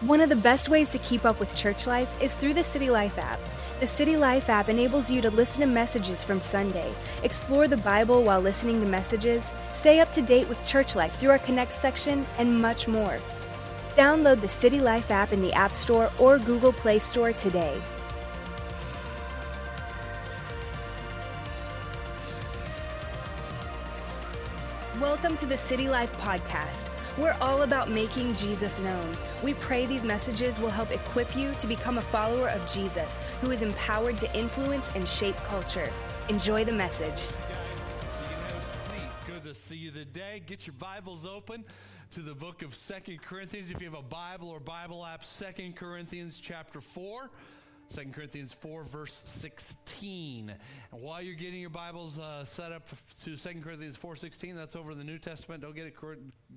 One of the best ways to keep up with church life is through the City Life app. The City Life app enables you to listen to messages from Sunday, explore the Bible while listening to messages, stay up to date with church life through our Connect section, and much more. Download the City Life app in the App Store or Google Play Store today. Welcome to the City Life Podcast. We're all about making Jesus known. We pray these messages will help equip you to become a follower of Jesus who is empowered to influence and shape culture. Enjoy the message. Good to see you today. Get your Bibles open to the book of Second Corinthians. If you have a Bible or Bible app, Second Corinthians chapter 4. 2 Corinthians 4, verse 16. And while you're getting your Bibles uh, set up to 2 Corinthians 4, 16, that's over in the New Testament. Don't get it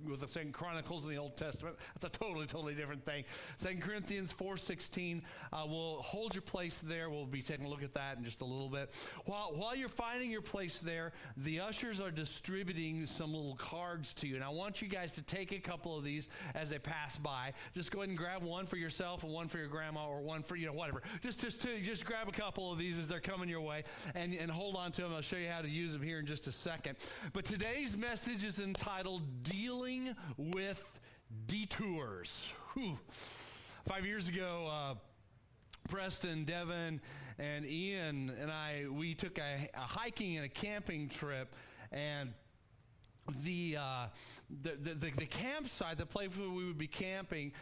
with the Second Chronicles in the Old Testament. That's a totally, totally different thing. Second Corinthians 4.16, Uh, we'll hold your place there. We'll be taking a look at that in just a little bit. While, while you're finding your place there, the ushers are distributing some little cards to you. And I want you guys to take a couple of these as they pass by. Just go ahead and grab one for yourself and one for your grandma or one for, you know, whatever. Just, just, to, just grab a couple of these as they're coming your way and, and hold on to them. I'll show you how to use them here in just a second. But today's message is entitled Dealing with Detours. Whew. Five years ago, uh, Preston, Devin, and Ian and I, we took a, a hiking and a camping trip, and the, uh, the, the, the campsite, the place where we would be camping,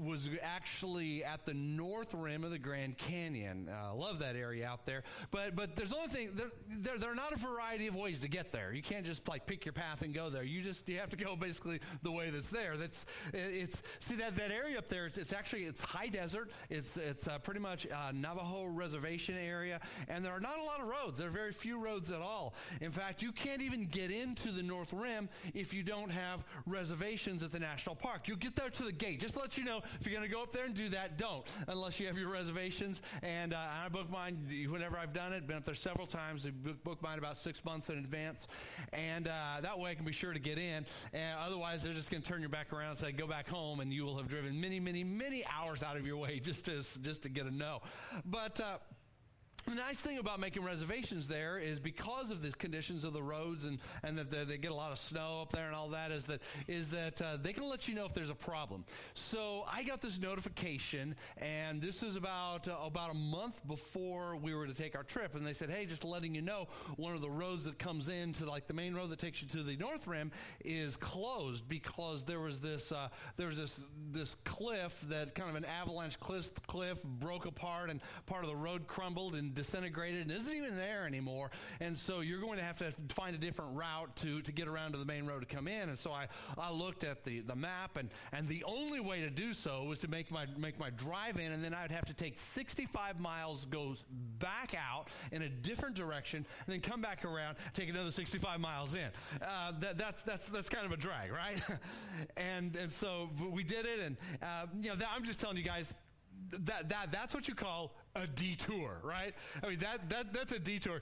was actually at the north rim of the Grand Canyon. I uh, love that area out there. But but there's only thing there, there, there are not a variety of ways to get there. You can't just like pick your path and go there. You just you have to go basically the way that's there. That's it's see that that area up there. It's, it's actually it's high desert. It's it's uh, pretty much uh, Navajo reservation area, and there are not a lot of roads. There are very few roads at all. In fact, you can't even get into the North Rim if you don't have reservations at the national park. You'll get there to the gate. Just to let you know if you're going to go up there and do that, don't unless you have your reservations. And uh, I book mine whenever I've done it. Been up there several times. I book, mine about six months in advance, and uh, that way I can be sure to get in. And otherwise, they're just going to turn your back around and say, "Go back home," and you will have driven many, many, many hours out of your way just to just to get a no. But uh, the nice thing about making reservations there is because of the conditions of the roads and, and that they, they get a lot of snow up there and all that is that is that uh, they can let you know if there's a problem. So I got this notification, and this is about uh, about a month before we were to take our trip, and they said, "Hey, just letting you know, one of the roads that comes into like the main road that takes you to the North Rim is closed because there was this uh, there was this this cliff that kind of an avalanche cliff cliff broke apart and part of the road crumbled and disintegrated and isn't even there anymore. And so you're going to have to find a different route to, to get around to the main road to come in. And so I, I looked at the, the map and, and the only way to do so was to make my, make my drive in and then I'd have to take 65 miles, go back out in a different direction and then come back around, take another 65 miles in. Uh, that, that's, that's, that's kind of a drag, right? and, and so we did it. And, uh, you know, that, I'm just telling you guys, that, that, that's what you call a detour, right? I mean, that, that, that's a detour.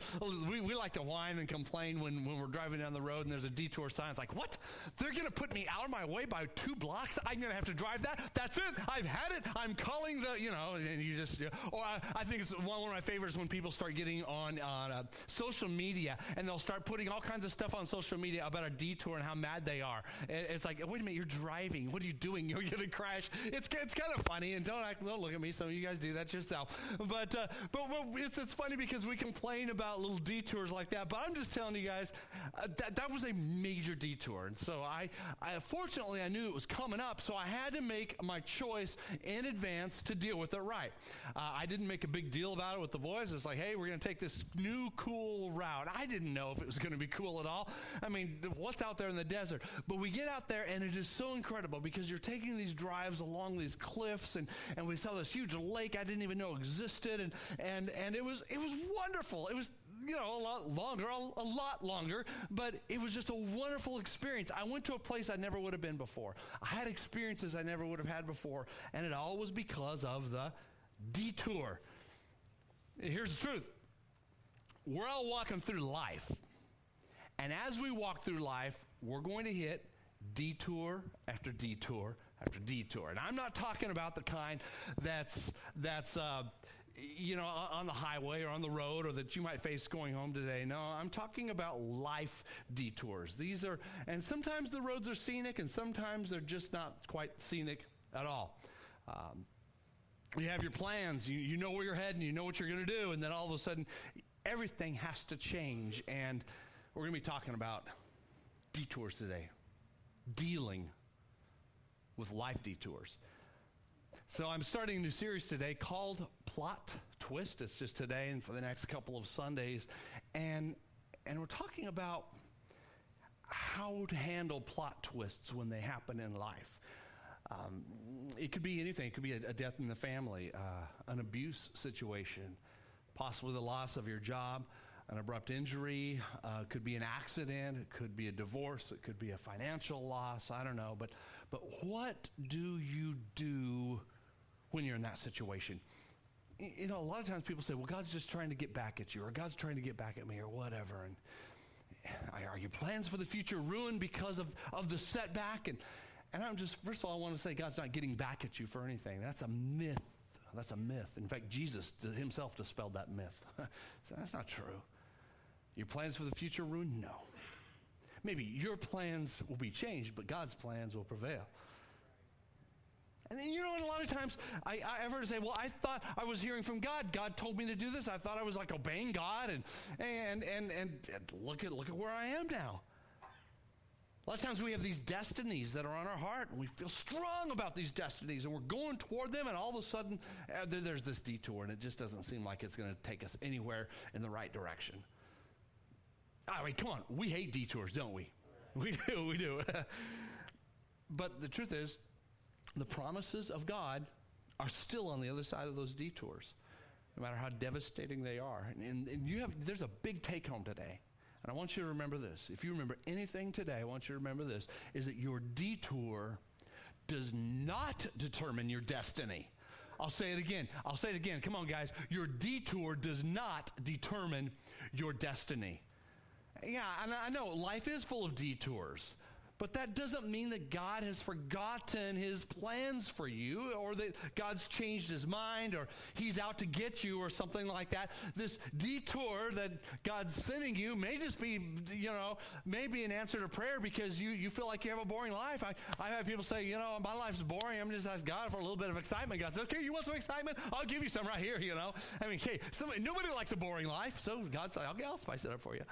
We, we like to whine and complain when, when we're driving down the road and there's a detour sign. It's like, what? They're going to put me out of my way by two blocks? I'm going to have to drive that? That's it. I've had it. I'm calling the, you know, and you just, you know, or I, I, think it's one, of my favorites when people start getting on, on uh, social media and they'll start putting all kinds of stuff on social media about a detour and how mad they are. It's like, wait a minute, you're driving. What are you doing? You're going to crash. It's, it's kind of funny and don't act, don't look at me. Some of you guys do that yourself. But, uh, but it's, it's funny because we complain about little detours like that. But I'm just telling you guys, uh, that, that was a major detour. And so I, I, fortunately, I knew it was coming up. So I had to make my choice in advance to deal with it right. Uh, I didn't make a big deal about it with the boys. It's like, hey, we're going to take this new cool route. I didn't know if it was going to be cool at all. I mean, what's out there in the desert? But we get out there and it is so incredible because you're taking these drives along these cliffs and, and we saw this huge lake I didn't even know existed, and and and it was it was wonderful. It was you know, a lot longer, a, a, lot longer, but it was just a wonderful experience. I went to a place I never would have been before. I had experiences I never would have had before, and it all was because of the detour. Here's the truth we're all walking through life, and as we walk through life, we're going to hit detour after detour after detour. And I'm not talking about the kind that's, that's, uh, you know, on the highway or on the road or that you might face going home today. No, I'm talking about life detours. These are, and sometimes the roads are scenic and sometimes they're just not quite scenic at all. Um, you have your plans, you, you know where you're heading, you know what you're going to do, and then all of a sudden everything has to change. And we're going to be talking about detours today, dealing with life detours. So I'm starting a new series today called Plot Twist. It's just today and for the next couple of Sundays. And and we're talking about how to handle plot twists when they happen in life. Um, it could be anything. It could be a, a death in the family, uh, an abuse situation, possibly the loss of your job, an abrupt injury, uh, could be an accident, it could be a divorce, it could be a financial loss. I don't know, but but what do you do when you're in that situation? You know, a lot of times people say, "Well, God's just trying to get back at you," or "God's trying to get back at me," or whatever. And are your plans for the future ruined because of of the setback? And and I'm just first of all, I want to say God's not getting back at you for anything. That's a myth. That's a myth. In fact, Jesus himself dispelled that myth. so that's not true. Your plans for the future ruined? No. Maybe your plans will be changed, but God's plans will prevail. And then, you know, and a lot of times I, I've heard say, well, I thought I was hearing from God. God told me to do this. I thought I was like obeying God. And, and, and, and look, at, look at where I am now. A lot of times we have these destinies that are on our heart, and we feel strong about these destinies, and we're going toward them, and all of a sudden uh, there's this detour, and it just doesn't seem like it's going to take us anywhere in the right direction. I mean, come on, we hate detours, don't we? We do, we do. but the truth is, the promises of God are still on the other side of those detours, no matter how devastating they are. And, and you have, there's a big take home today. And I want you to remember this. If you remember anything today, I want you to remember this is that your detour does not determine your destiny. I'll say it again. I'll say it again. Come on, guys. Your detour does not determine your destiny. Yeah, and I know life is full of detours. But that doesn't mean that God has forgotten his plans for you or that God's changed his mind or he's out to get you or something like that. This detour that God's sending you may just be, you know, maybe an answer to prayer because you, you feel like you have a boring life. I, I have people say, you know, my life's boring. I'm just asking God for a little bit of excitement. God says, okay, you want some excitement? I'll give you some right here, you know. I mean, hey, somebody, nobody likes a boring life. So God said, okay, I'll spice it up for you.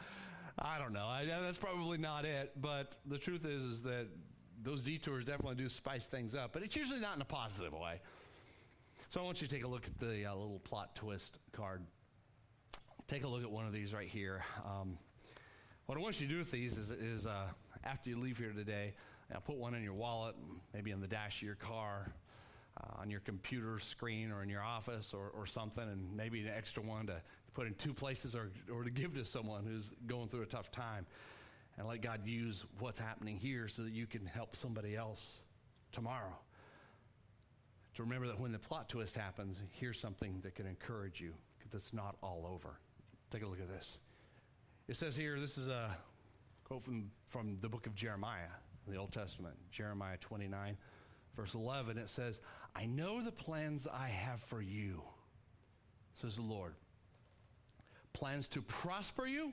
I don't know. I, that's probably not it. But the truth is, is that those detours definitely do spice things up, but it's usually not in a positive way. So I want you to take a look at the uh, little plot twist card. Take a look at one of these right here. Um, what I want you to do with these is, is uh, after you leave here today, put one in your wallet, maybe in the dash of your car, uh, on your computer screen, or in your office, or, or something, and maybe an extra one to put in two places or, or to give to someone who's going through a tough time. And let God use what's happening here so that you can help somebody else tomorrow. To remember that when the plot twist happens, here's something that can encourage you because it's not all over. Take a look at this. It says here, this is a quote from, from the book of Jeremiah in the Old Testament, Jeremiah 29, verse 11. It says, I know the plans I have for you, says the Lord plans to prosper you,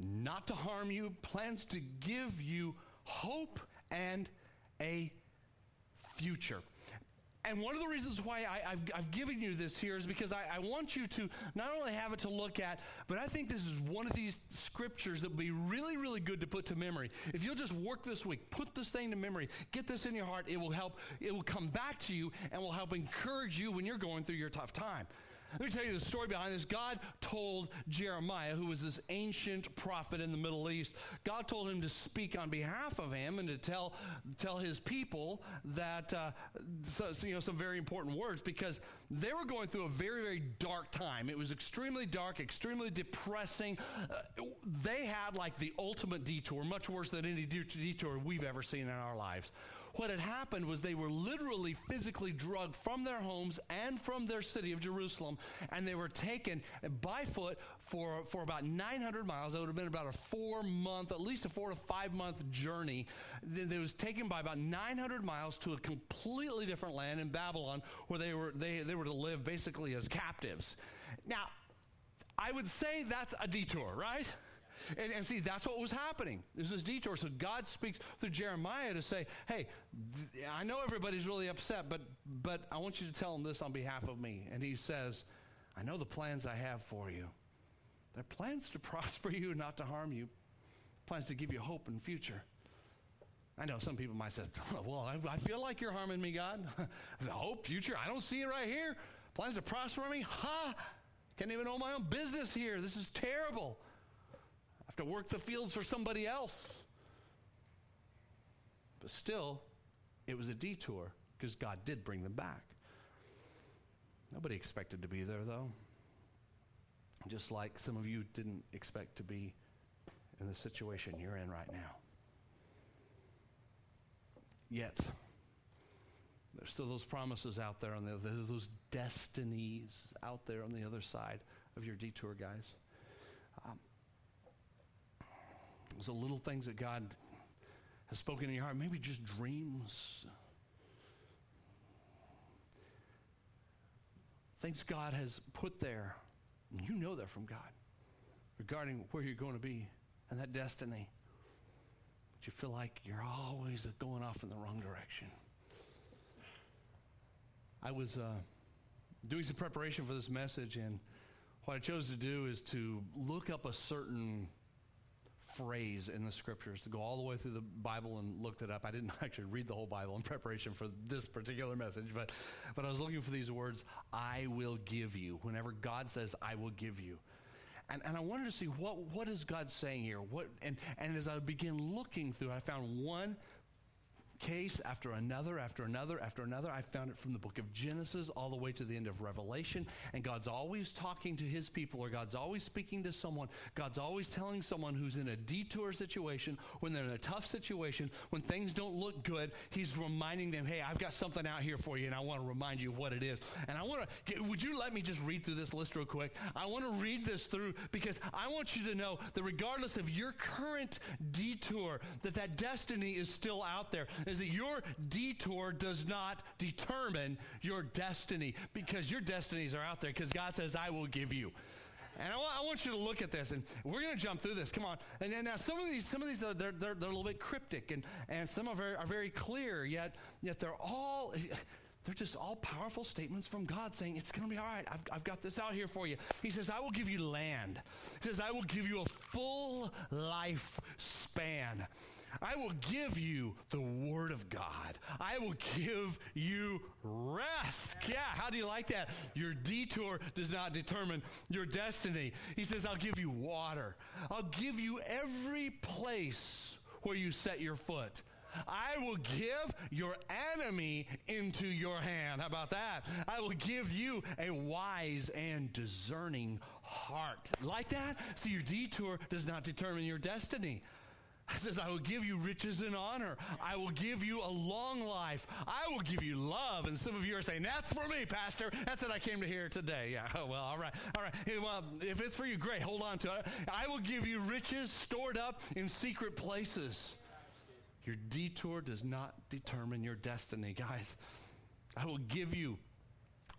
not to harm you, plans to give you hope and a future. And one of the reasons why I, have given you this here is because I, I, want you to not only have it to look at, but I think this is one of these scriptures that would be really, really good to put to memory. If you'll just work this week, put this thing to memory, get this in your heart, it will help, it will come back to you and will help encourage you when you're going through your tough time. Let me tell you the story behind this. God told Jeremiah, who was this ancient prophet in the Middle East, God told him to speak on behalf of him and to tell, tell his people that, uh, so, you know, some very important words because they were going through a very, very dark time. It was extremely dark, extremely depressing. Uh, they had like the ultimate detour, much worse than any detour we've ever seen in our lives what had happened was they were literally physically drugged from their homes and from their city of Jerusalem, and they were taken by foot for, for about 900 miles. That would have been about a four month, at least a four to five month journey. It was taken by about 900 miles to a completely different land in Babylon where they were, they, they were to live basically as captives. Now, I would say that's a detour, right? And, and, see, that's what was happening. This is detour. So God speaks through Jeremiah to say, hey, th- I know everybody's really upset, but, but I want you to tell them this on behalf of me. And he says, I know the plans I have for you. They're plans to prosper you not to harm you, plans to give you hope and future. I know some people might say, well, I, I feel like you're harming me, God. the hope, future, I don't see it right here. Plans to prosper me? Ha! Can't even own my own business here. This is terrible I have to work the fields for somebody else. But still, it was a detour because God did bring them back. Nobody expected to be there, though. Just like some of you didn't expect to be in the situation you're in right now. Yet, there's still those promises out there on the there's those destinies out there on the other side of your detour, guys. Um, those the little things that God has spoken in your heart, maybe just dreams. Things God has put there. You know they're from God regarding where you're going to be and that destiny. But you feel like you're always going off in the wrong direction. I was uh, doing some preparation for this message, and what I chose to do is to look up a certain phrase in the scriptures to go all the way through the Bible and looked it up. I didn't actually read the whole Bible in preparation for this particular message, but, but I was looking for these words, I will give you. Whenever God says, I will give you. And, and I wanted to see what, what is God saying here? What, and, and as I began looking through, I found one case after another, after another, after another. I found it from the book of Genesis all the way to the end of Revelation. And God's always talking to his people, or God's always speaking to someone. God's always telling someone who's in a detour situation, when they're in a tough situation, when things don't look good, he's reminding them, hey, I've got something out here for you, and I want to remind you what it is. And I want to, would you let me just read through this list real quick? I want to read this through because I want you to know that regardless of your current detour, that that destiny is still out there is that your detour does not determine your destiny because your destinies are out there because God says, I will give you. And I want, want, you to look at this, and we're going to jump through this. Come on. And, and now some of these, some of these, are, they're, they're, they're, a little bit cryptic, and, and some are very, are very clear. Yet, yet they're all, they're just all powerful statements from God saying it's going to be all right. I've, I've got this out here for you. He says, "I will give you land." He says, "I will give you a full life span." I will give you the Word of God. I will give you rest. Yeah, how do you like that? Your detour does not determine your destiny. He says, I'll give you water. I'll give you every place where you set your foot. I will give your enemy into your hand. How about that? I will give you a wise and discerning heart. Like that? See, your detour does not determine your destiny. Says, I will give you riches and honor. I will give you a long life. I will give you love. And some of you are saying, That's for me, Pastor. That's what I came to hear today. Yeah, oh, well, all right. All right. Well, if it's for you, great. Hold on to it. I will give you riches stored up in secret places. Your detour does not determine your destiny, guys. I will give you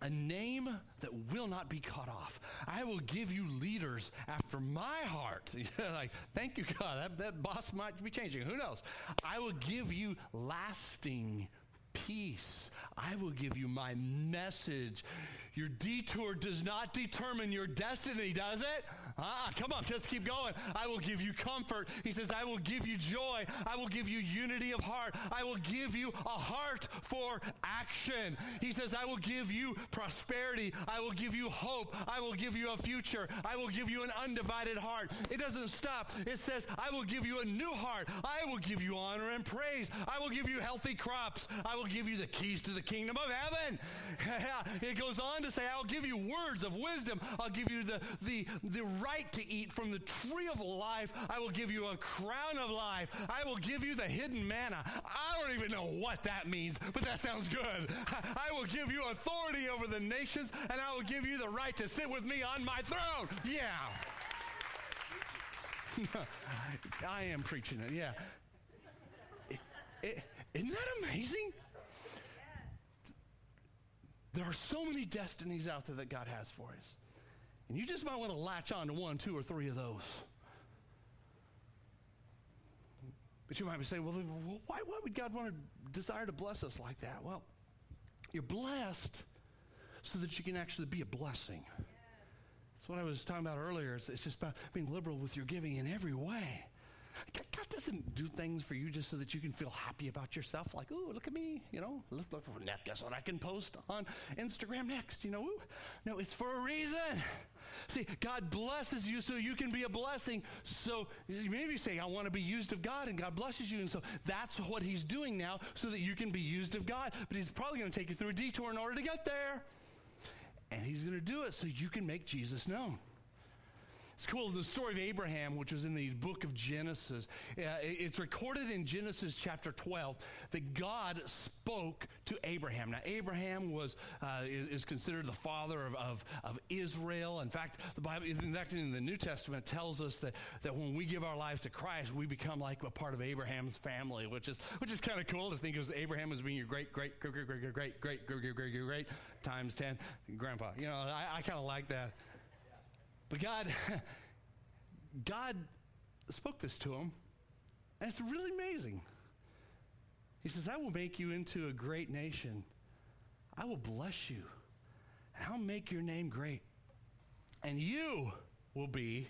a name that will not be cut off. I will give you leaders after my heart. like, thank you, God. That, that boss might be changing. Who knows? I will give you lasting peace. I will give you my message. Your detour does not determine your destiny, does it? Ah, come on, let's keep going. I will give you comfort. He says, I will give you joy. I will give you unity of heart. I will give you a heart for action. He says, I will give you prosperity. I will give you hope. I will give you a future. I will give you an undivided heart. It doesn't stop. It says, I will give you a new heart. I will give you honor and praise. I will give you healthy crops. I will give you the keys to the kingdom of heaven. it goes on to say, I'll give you words of wisdom. I'll give you the, the, the right to eat from the tree of life. I will give you a crown of life. I will give you the hidden manna. I don't even know what that means, but that sounds good. I will give you authority over the nations, and I will give you the right to sit with me on my throne. Yeah. I am preaching it, yeah. Isn't that amazing? There are so many destinies out there that God has for us. And you just might want to latch on to one, two, or three of those. But you might be saying, well, why, why would God want to desire to bless us like that? Well, you're blessed so that you can actually be a blessing. That's what I was talking about earlier. It's, it's just about being liberal with your giving in every way. God doesn't do things for you just so that you can feel happy about yourself. Like, oh, look at me, you know. Look, look, guess what I can post on Instagram next, you know. No, it's for a reason. See, God blesses you so you can be a blessing. So maybe you say, I want to be used of God, and God blesses you. And so that's what He's doing now so that you can be used of God. But He's probably going to take you through a detour in order to get there. And He's going to do it so you can make Jesus known. It's cool. The story of Abraham, which was in the book of Genesis, uh, it's recorded in Genesis chapter 12 that God spoke to Abraham. Now, Abraham was uh, is, is, considered the father of, of, of, Israel. In fact, the Bible, in fact, in the New Testament, tells us that, that when we give our lives to Christ, we become like a part of Abraham's family, which is which is kind of cool to think of Abraham as being your great, great, great, great, great, great, great, great, great, great, great, great times ten grandpa. You know, I, I kind of like that. But God, God spoke this to him, and it's really amazing. He says, I will make you into a great nation. I will bless you, and I'll make your name great. And you will be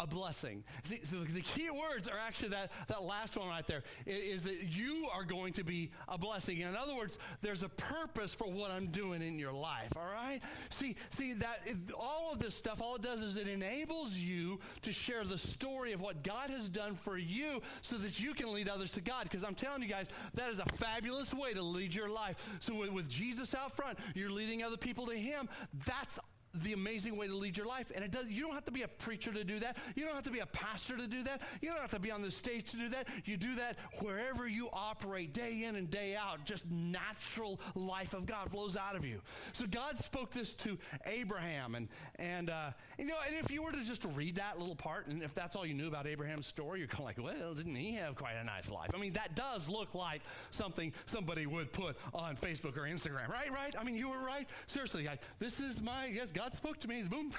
a blessing. See, the key words are actually that, that last one right there is that you are going to be a blessing. In other words, there's a purpose for what I'm doing in your life, all right? See, see that all of this stuff, all it does is it enables you to share the story of what God has done for you so that you can lead others to God. Because I'm telling you guys, that is a fabulous way to lead your life. So with, with Jesus out front, you're leading other people to Him. That's the amazing way to lead your life. And it does, you don't have to be a preacher to do that. You don't have to be a pastor to do that. You don't have to be on the stage to do that. You do that wherever you operate day in and day out. Just natural life of God flows out of you. So God spoke this to Abraham. And, and, uh, you know, and if you were to just read that little part, and if that's all you knew about Abraham's story, you're kind of like, well, didn't he have quite a nice life? I mean, that does look like something somebody would put on Facebook or Instagram, right? Right? I mean, you were right. Seriously, like, this is my, yes, God spoke to me. Boom.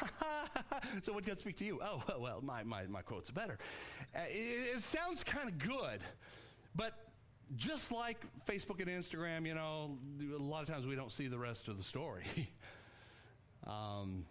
so what did God speak to you? Oh, well, my, my, my quote's better. Uh, it, it sounds kind of good, but just like Facebook and Instagram, you know, a lot of times we don't see the rest of the story. um,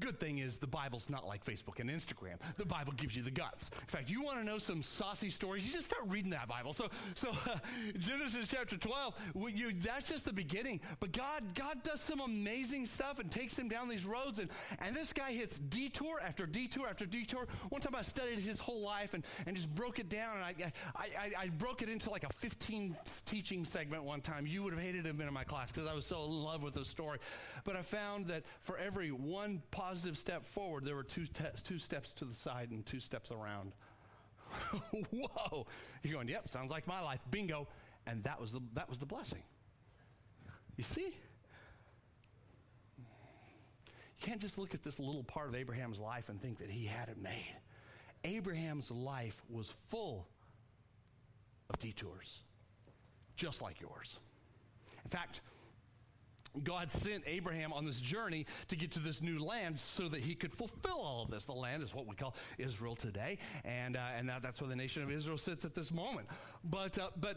Good thing is the Bible's not like Facebook and Instagram. The Bible gives you the guts. In fact, you want to know some saucy stories, you just start reading that Bible. So, so uh, Genesis chapter 12, you, that's just the beginning. But God, God does some amazing stuff and takes him down these roads. And, and this guy hits detour after detour after detour. One time I studied his whole life and, and just broke it down. And I, I, I, I broke it into like a 15 teaching segment one time. You would have hated to have been in my class because I was so in love with the story. But I found that for every one positive step forward, there were two, te- two steps to the side and two steps around. Whoa! You're going, yep, sounds like my life. Bingo. And that was the, that was the blessing. You see? You can't just look at this little part of Abraham's life and think that he had it made. Abraham's life was full of detours, just like yours. In fact, God sent Abraham on this journey to get to this new land so that he could fulfill all of this. The land is what we call Israel today, and uh, and that, that's where the nation of Israel sits at this moment. But uh, but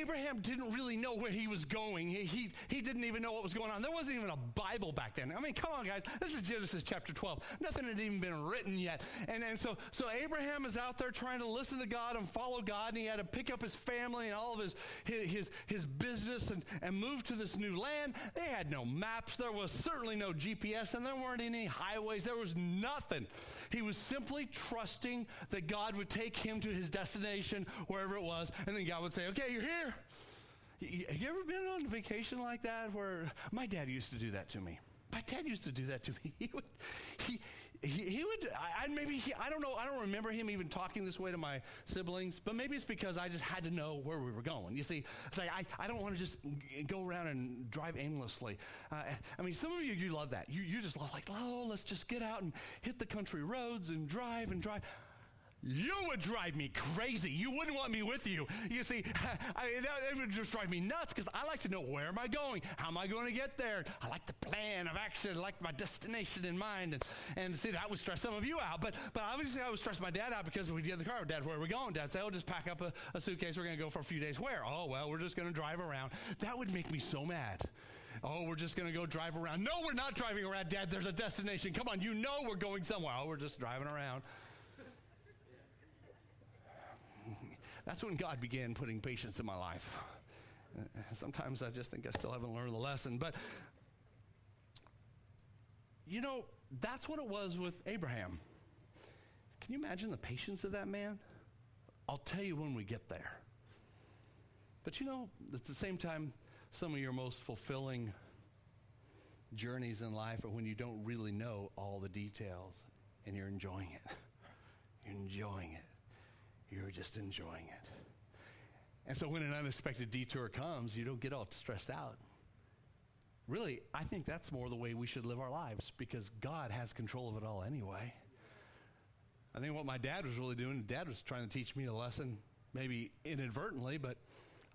Abraham didn't really know where he was going. He, he, he, didn't even know what was going on. There wasn't even a Bible back then. I mean, come on, guys. This is Genesis chapter 12. Nothing had even been written yet. And, and so, so Abraham is out there trying to listen to God and follow God, and he had to pick up his family and all of his, his, his, his business and, and move to this new land. They had no maps. There was certainly no GPS, and there weren't any highways. There was nothing. He was simply trusting that God would take him to his destination, wherever it was, and then God would say, okay, you're here. Have you ever been on a vacation like that where my dad used to do that to me? my dad used to do that to me. He would, he, he, he would, I, maybe, he, I don't know, I don't remember him even talking this way to my siblings, but maybe it's because I just had to know where we were going. You see, it's like, I, I don't want to just go around and drive aimlessly. Uh, I mean, some of you, you love that. You, you just love, like, oh, let's just get out and hit the country roads and drive and drive. You would drive me crazy. You wouldn't want me with you. You see, I that, would just drive me nuts because I like to know where am I going? How am I going to get there? I like the plan of action. I like my destination in mind. And, and see, that would stress some of you out. But, but obviously, I would stress my dad out because we get in the car. Dad, where are we going? Dad say, oh, just pack up a, a suitcase. We're going to go for a few days. Where? Oh, well, we're just going to drive around. That would make me so mad. Oh, we're just going to go drive around. No, we're not driving around, Dad. There's a destination. Come on, you know we're going somewhere. Oh, we're just driving around. That's when God began putting patience in my life. Uh, sometimes I just think I still haven't learned the lesson. But, you know, that's what it was with Abraham. Can you imagine the patience of that man? I'll tell you when we get there. But you know, at the same time, some of your most fulfilling journeys in life are when you don't really know all the details and you're enjoying it. You're enjoying it. You're just enjoying it. And so when an unexpected detour comes, you don't get all stressed out. Really, I think that's more the way we should live our lives because God has control of it all anyway. I think what my dad was really doing, dad was trying to teach me a lesson, maybe inadvertently, but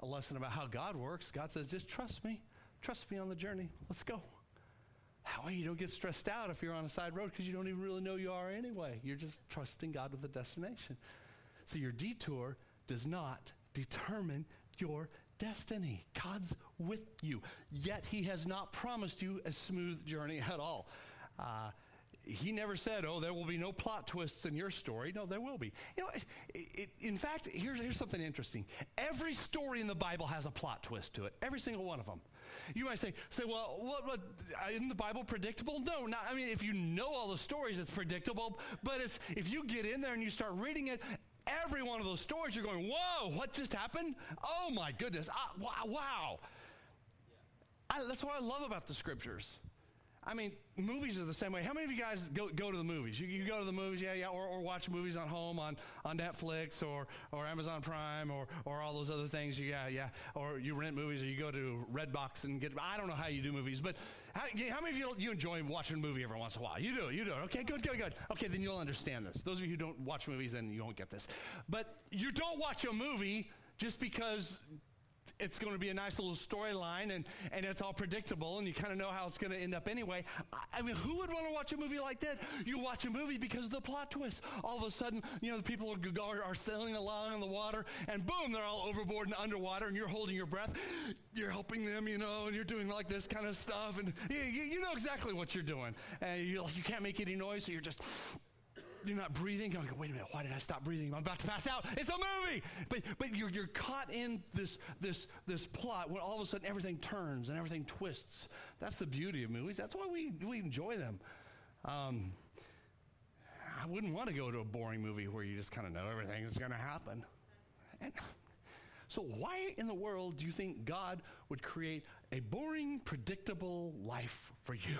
a lesson about how God works. God says, just trust me. Trust me on the journey. Let's go. That way you don't get stressed out if you're on a side road because you don't even really know you are anyway. You're just trusting God with the destination. So your detour does not determine your destiny. God's with you, yet He has not promised you a smooth journey at all. Uh, he never said, "Oh, there will be no plot twists in your story." No, there will be. You know, it, it, in fact, here's here's something interesting. Every story in the Bible has a plot twist to it. Every single one of them. You might say, "Say, well, what, what isn't the Bible predictable?" No, not. I mean, if you know all the stories, it's predictable. But it's if you get in there and you start reading it, every one of those stories, you're going, whoa, what just happened? Oh my goodness. Ah, wow. I, that's what I love about the scriptures. I mean, movies are the same way. How many of you guys go, go to the movies? You, you go to the movies, yeah, yeah, or, or watch movies on home on, on Netflix or, or Amazon Prime or, or all those other things. Yeah, yeah. Or you rent movies or you go to Redbox and get, I don't know how you do movies, but how, how many of you, you enjoy watching a movie every once in a while? You do, you do. Okay, good, good, good. Okay, then you'll understand this. Those of you who don't watch movies, then you won't get this. But you don't watch a movie just because it's going to be a nice little storyline and, and it's all predictable and you kind of know how it's going to end up anyway. I, I, mean, who would want to watch a movie like that? You watch a movie because of the plot twist. All of a sudden, you know, the people are, are sailing along in the water and boom, they're all overboard and underwater and you're holding your breath. You're helping them, you know, and you're doing like this kind of stuff and you, you know exactly what you're doing. And you, you can't make any noise, so you're just you're not breathing. I'm like, wait a minute, why did I stop breathing? I'm about to pass out. It's a movie. But but you're you're caught in this this this plot when all of a sudden everything turns and everything twists. That's the beauty of movies. That's why we we enjoy them. Um, I wouldn't want to go to a boring movie where you just kind of know everything is going to happen. And so, why in the world do you think God would create a boring, predictable life for you?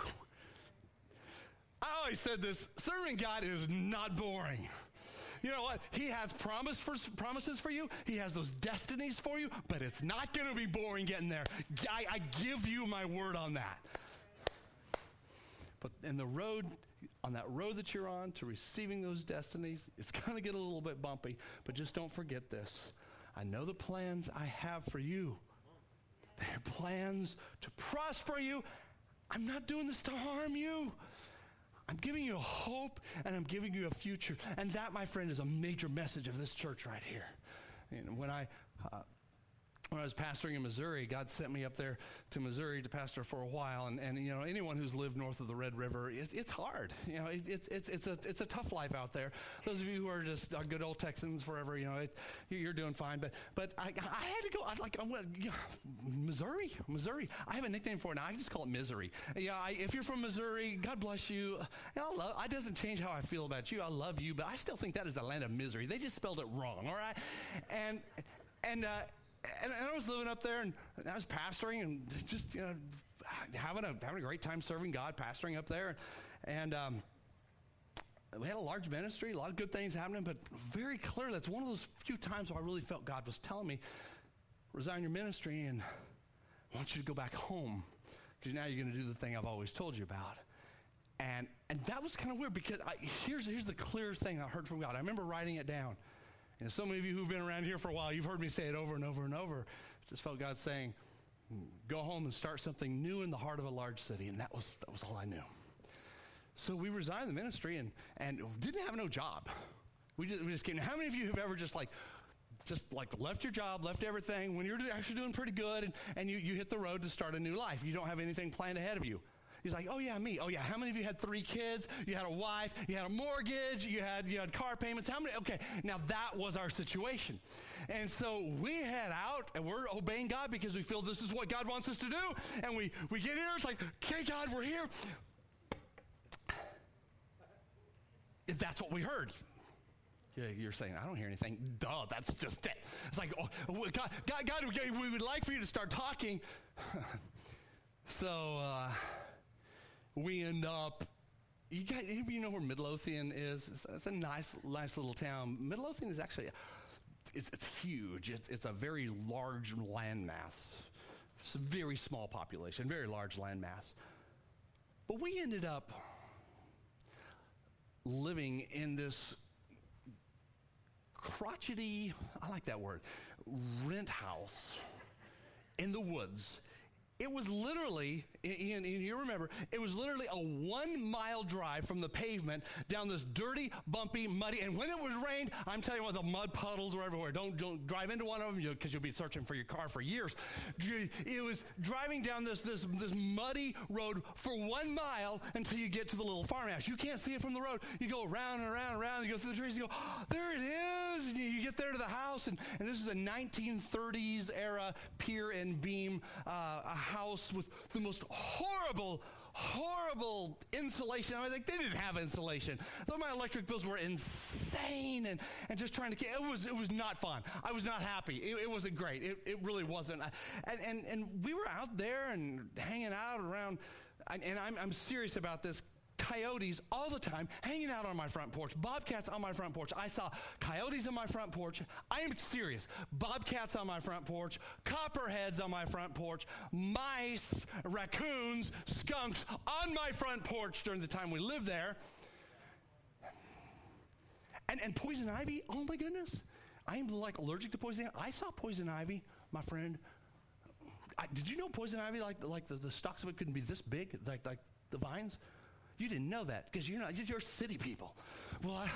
I always said this serving God is not boring. You know what? He has promise for, promises for you. He has those destinies for you, but it's not going to be boring getting there. I, I give you my word on that. But in the road, on that road that you're on to receiving those destinies, it's going to get a little bit bumpy. But just don't forget this. I know the plans I have for you. They're plans to prosper you. I'm not doing this to harm you. I'm giving you a hope and I'm giving you a future. And that, my friend, is a major message of this church right here. And when I uh, when I was pastoring in Missouri, God sent me up there to Missouri to pastor for a while. And, and you know, anyone who's lived north of the Red River, it, it's hard. You know, it, it's, it's, it's, a, it's a tough life out there. Those of you who are just uh, good old Texans forever, you know, it, you're doing fine. But, but I, I had to go, I like, I'm you know, Missouri, Missouri. I have a nickname for it now. I just call it Misery. Yeah, I, if you're from Missouri, God bless you. I love, it doesn't change how I feel about you. I love you, but I still think that is the land of misery. They just spelled it wrong, all right? And, and, uh, and, I was living up there and I was pastoring and just, you know, having a having a great time serving God, pastoring up there, and. Um, we had a large ministry, a lot of good things happening, but very clear that's one of those few times where I really felt God was telling me, resign your ministry and I want you to go back home because now you're going to do the thing I've always told you about. And, and that was kind of weird because I, here's, here's the clear thing I heard from God. I remember writing it down. And so many of you who've been around here for a while, you've heard me say it over and over and over. Just felt God saying, go home and start something new in the heart of a large city. And that was, that was all I knew. So we resigned the ministry and, and didn't have no job. We just, we just came. How many of you have ever just like, just like left your job, left everything when you're actually doing pretty good and, and you, you hit the road to start a new life? You don't have anything planned ahead of you. He's like, oh yeah, me. Oh yeah. How many of you had three kids? You had a wife. You had a mortgage. You had you had car payments. How many? Okay. Now that was our situation, and so we head out and we're obeying God because we feel this is what God wants us to do. And we we get here. It's like, okay, God, we're here. If that's what we heard. Yeah, you're saying, I don't hear anything. Duh, that's just it. It's like, oh, God, God, God, we would like for you to start talking. so, uh, we end up you guys, you know where Midlothian is? It's, it's, a nice, nice little town. Midlothian is actually, it's, it's huge. It's, it's, a very large landmass. It's a very small population, very large landmass. But we ended up living in this crotchety, I like that word, rent house in the woods it was literally, and, you remember, it was literally a one mile drive from the pavement down this dirty, bumpy, muddy, and when it was rained, I'm telling you what, the mud puddles were everywhere. Don't, don't drive into one of them because you'll be searching for your car for years. It was driving down this, this, this muddy road for one mile until you get to the little farmhouse. You can't see it from the road. You go around and around and around, you go through the trees, you go, oh, there it is. And you get there to the house, and, and this is a 1930s era pier and beam uh, house with the most horrible, horrible insulation. I was like, they didn't have insulation. Though my electric bills were insane and, and just trying to, get, it was, it was not fun. I was not happy. It, it wasn't great. It, it really wasn't. And, and, and we were out there and hanging out around, and I'm, I'm serious about this coyotes all the time hanging out on my front porch, bobcats on my front porch. I saw coyotes on my front porch. I am serious. Bobcats on my front porch, copperheads on my front porch, mice, raccoons, skunks on my front porch during the time we lived there. And, and poison ivy, oh my goodness. I am like allergic to poison ivy. I saw poison ivy, my friend. I, did you know poison ivy, like, like the, the stalks of it couldn't be this big, like, like the vines? You didn't know that because you're not, you're city people. Well, I,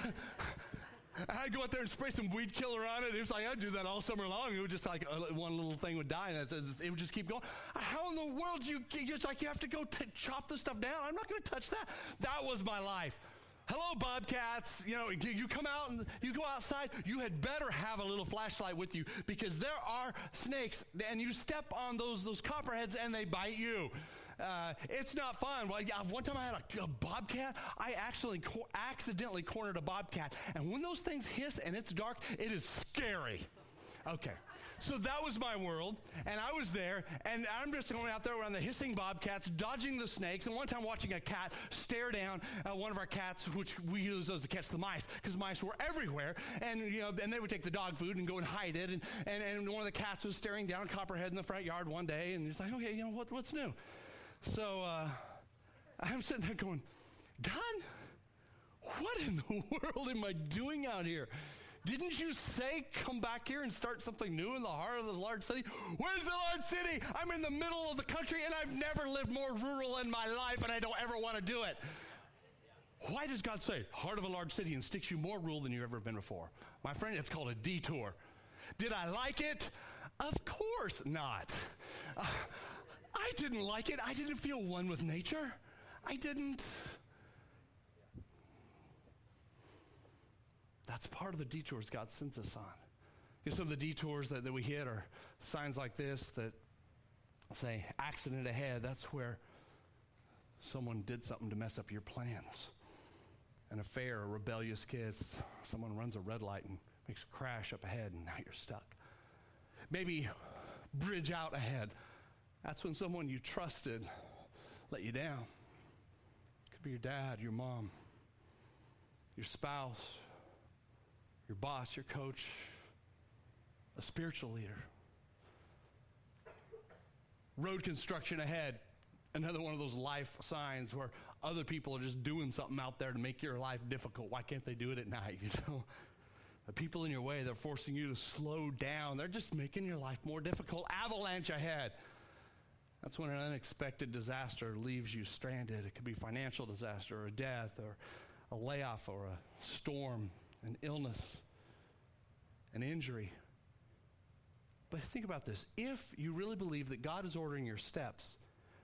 I'd go out there and spray some weed killer on it. It was like I'd do that all summer long. It would just like uh, one little thing would die, and it would just keep going. How in the world do you? It's like you have to go t- chop this stuff down. I'm not going to touch that. That was my life. Hello, bobcats. You know, you come out and you go outside. You had better have a little flashlight with you because there are snakes, and you step on those those copperheads, and they bite you. Uh, it's not fun. Well, yeah, one time I had a, a bobcat. I actually co- accidentally cornered a bobcat. And when those things hiss and it's dark, it is scary. Okay. So that was my world, and I was there, and I'm just going out there around the hissing bobcats, dodging the snakes, and one time watching a cat stare down uh, one of our cats, which we use those to catch the mice, because mice were everywhere, and you know, and they would take the dog food and go and hide it, and, and, and one of the cats was staring down Copperhead in the front yard one day, and he's like, okay, you know, what, what's new? So uh, I'm sitting there going, God, what in the world am I doing out here? Didn't you say come back here and start something new in the heart of this large city? Where's the large city? I'm in the middle of the country and I've never lived more rural in my life and I don't ever want to do it. Why does God say heart of a large city and sticks you more rural than you've ever been before? My friend, it's called a detour. Did I like it? Of course not. Uh, I didn't like it. I didn't feel one with nature. I didn't. That's part of the detours God sends us on. You know, some of the detours that, that we hit are signs like this that say, accident ahead. That's where someone did something to mess up your plans. An affair, a rebellious kid, someone runs a red light and makes a crash up ahead, and now you're stuck. Maybe bridge out ahead. That's when someone you trusted let you down. It could be your dad, your mom, your spouse, your boss, your coach, a spiritual leader. Road construction ahead, another one of those life signs where other people are just doing something out there to make your life difficult. Why can't they do it at night? You know, the people in your way, they're forcing you to slow down. They're just making your life more difficult. Avalanche ahead. That's when an unexpected disaster leaves you stranded. It could be financial disaster or a death or a layoff or a storm, an illness, an injury. But think about this. If you really believe that God is ordering your steps,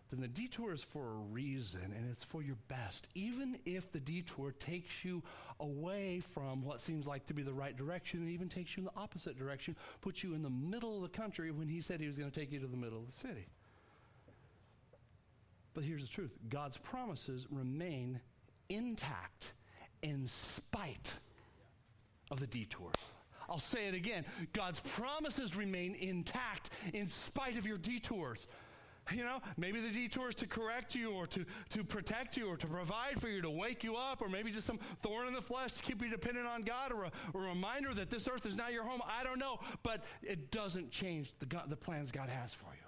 then the detour is for a reason and it's for your best. Even if the detour takes you away from what seems like to be the right direction and even takes you in the opposite direction, puts you in the middle of the country when he said he was going to take you to the middle of the city. But here's the truth God's promises remain intact in spite of the detours. I'll say it again God's promises remain intact in spite of your detours. You know, maybe the detours to correct you or to, to protect you or to provide for you, to wake you up, or maybe just some thorn in the flesh to keep you dependent on God or a, a reminder that this earth is not your home. I don't know, but it doesn't change the, God, the plans God has for you.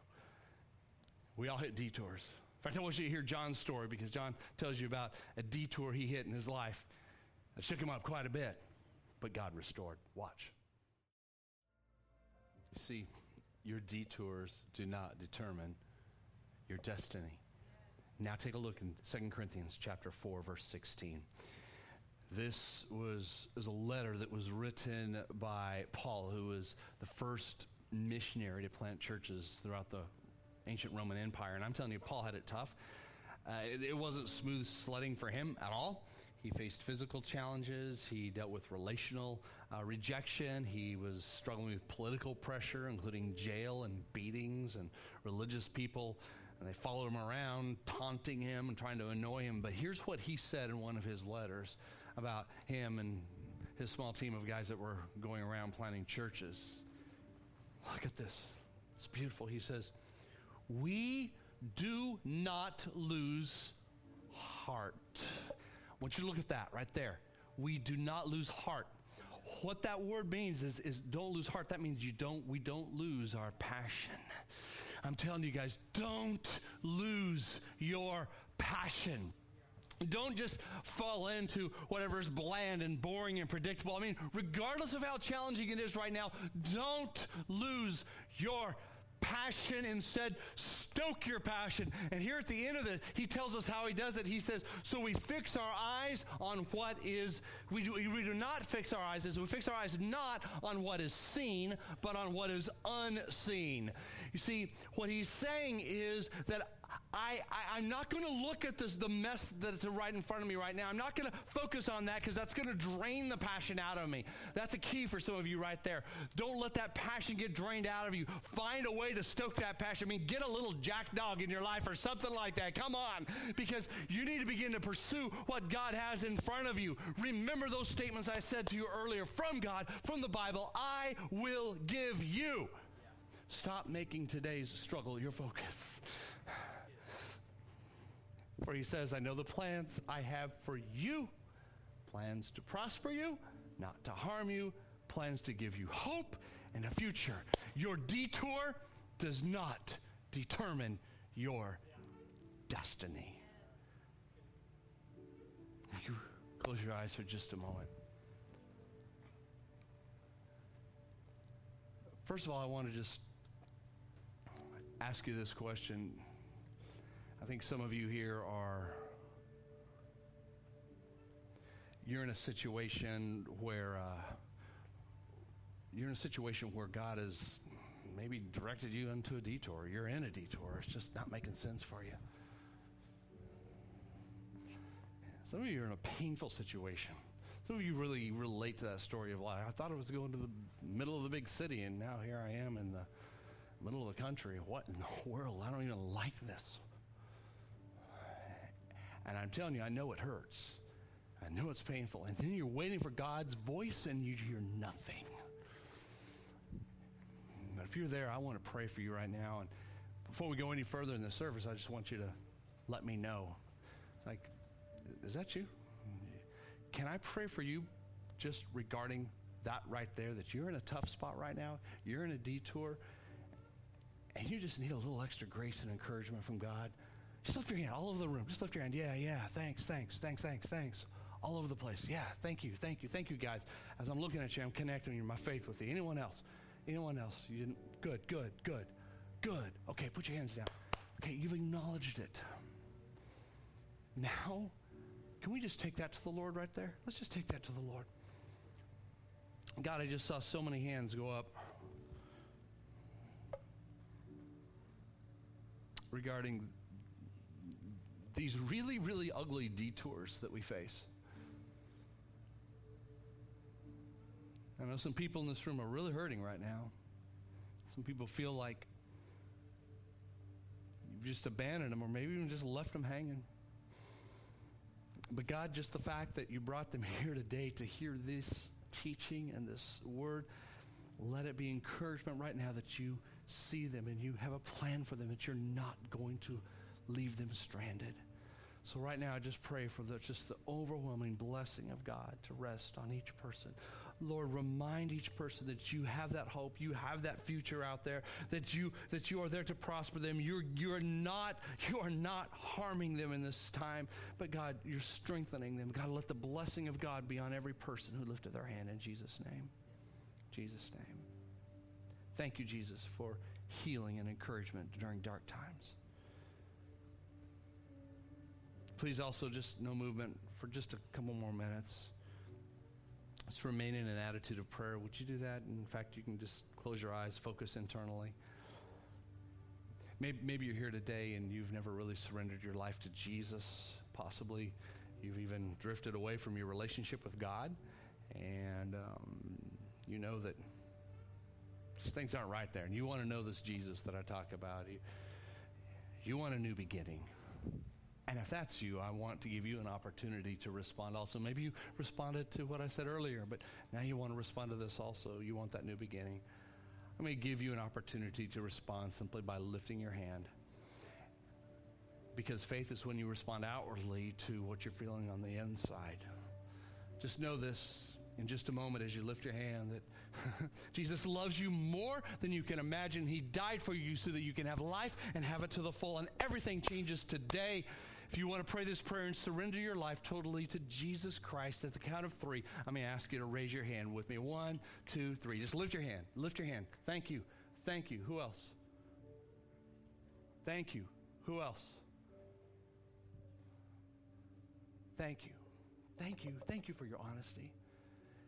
We all hit detours. In fact, I want you to hear John's story because John tells you about a detour he hit in his life that shook him up quite a bit, but God restored. Watch. You see, your detours do not determine your destiny. Now take a look in 2 Corinthians chapter 4 verse 16. This was, was a letter that was written by Paul, who was the first missionary to plant churches throughout the ancient Roman Empire. And I'm telling you, Paul had it tough. Uh, it, it wasn't smooth sledding for him at all. He faced physical challenges. He dealt with relational uh, rejection. He was struggling with political pressure, including jail and beatings and religious people and they followed him around, taunting him and trying to annoy him. But here's what he said in one of his letters about him and his small team of guys that were going around planting churches. Look at this. It's beautiful. He says, We do not lose heart. I want you to look at that right there. We do not lose heart. What that word means is, is don't lose heart. That means you don't, we don't lose our passion. I'm telling you guys, don't lose your passion. Don't just fall into whatever is bland and boring and predictable. I mean, regardless of how challenging it is right now, don't lose your passion. and said, stoke your passion. And here at the end of it, he tells us how he does it. He says, So we fix our eyes on what is, we do, we do not fix our eyes, we fix our eyes not on what is seen, but on what is unseen. You see, what he's saying is that I, I, am not going to look at this, the mess that's right in front of me right now. I'm not going to focus on that because that's going to drain the passion out of me. That's a key for some of you right there. Don't let that passion get drained out of you. Find a way to stoke that passion. I mean, get a little jack dog in your life or something like that. Come on, because you need to begin to pursue what God has in front of you. Remember those statements I said to you earlier from God, from the Bible. I will give you. Stop making today's struggle your focus. For he says, I know the plans I have for you plans to prosper you, not to harm you, plans to give you hope and a future. Your detour does not determine your destiny. You close your eyes for just a moment. First of all, I want to just ask you this question I think some of you here are, you're in a situation where, uh, you're in a situation where God has maybe directed you into a detour. You're in a detour. It's just not making sense for you. Some of you are in a painful situation. Some of you really relate to that story of life. I thought I was going to the middle of the big city, and now here I am in the middle of the country. What in the world? I don't even like this. And I'm telling you, I know it hurts. I know it's painful. And then you're waiting for God's voice and you hear nothing. But if you're there, I want to pray for you right now. And before we go any further in the service, I just want you to let me know. It's like, is that you? Can I pray for you just regarding that right there that you're in a tough spot right now? You're in a detour and you just need a little extra grace and encouragement from God. Just lift your hand all over the room. Just lift your hand. Yeah, yeah. Thanks, thanks, thanks, thanks, thanks. All over the place. Yeah, thank you, thank you, thank you, guys. As I'm looking at you, I'm connecting you, my faith with you. Anyone else? Anyone else? You didn't? Good, good, good, good. Okay, put your hands down. Okay, you've acknowledged it. Now, can we just take that to the Lord right there? Let's just take that to the Lord. God, I just saw so many hands go up regarding these really, really ugly detours that we face. I know some people in this room are really hurting right now. Some people feel like you've just abandoned them or maybe even just left them hanging. But God, just the fact that you brought them here today to hear this teaching and this word, let it be encouragement right now that you see them and you have a plan for them, that you're not going to leave them stranded. So right now, I just pray for the, just the overwhelming blessing of God to rest on each person. Lord, remind each person that you have that hope, you have that future out there, that you that you are there to prosper them. You're you're not you are not harming them in this time, but God, you're strengthening them. God, let the blessing of God be on every person who lifted their hand in Jesus' name. Jesus' name. Thank you, Jesus, for healing and encouragement during dark times. Please also just no movement for just a couple more minutes. Let's remain in an attitude of prayer. Would you do that? In fact, you can just close your eyes, focus internally. Maybe, maybe you're here today and you've never really surrendered your life to Jesus. Possibly you've even drifted away from your relationship with God, and um, you know that just things aren't right there. And you want to know this Jesus that I talk about. You, you want a new beginning. And if that's you, I want to give you an opportunity to respond also. Maybe you responded to what I said earlier, but now you want to respond to this also. You want that new beginning. I'm going to give you an opportunity to respond simply by lifting your hand. Because faith is when you respond outwardly to what you're feeling on the inside. Just know this in just a moment as you lift your hand that Jesus loves you more than you can imagine. He died for you so that you can have life and have it to the full, and everything changes today. If you want to pray this prayer and surrender your life totally to Jesus Christ at the count of three, I'm going to ask you to raise your hand with me. One, two, three. Just lift your hand. Lift your hand. Thank you. Thank you. Who else? Thank you. Who else? Thank you. Thank you. Thank you for your honesty.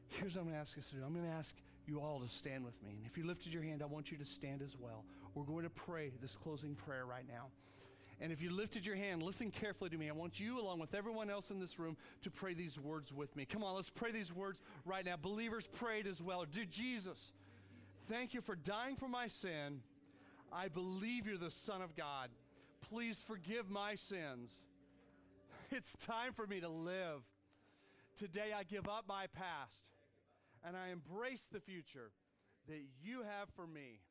Here's what I'm going to ask us to do I'm going to ask you all to stand with me. And if you lifted your hand, I want you to stand as well. We're going to pray this closing prayer right now. And if you lifted your hand, listen carefully to me. I want you, along with everyone else in this room, to pray these words with me. Come on, let's pray these words right now. Believers prayed as well. Dear Jesus, thank you for dying for my sin. I believe you're the Son of God. Please forgive my sins. It's time for me to live. Today I give up my past and I embrace the future that you have for me.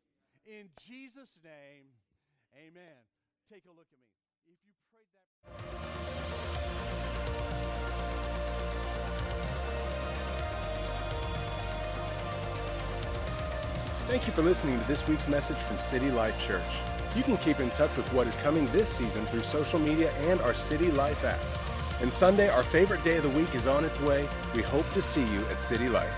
In Jesus' name, amen take a look at me. If you prayed that. Thank you for listening to this week's message from City Life Church. You can keep in touch with what is coming this season through social media and our City Life app. And Sunday, our favorite day of the week, is on its way. We hope to see you at City Life.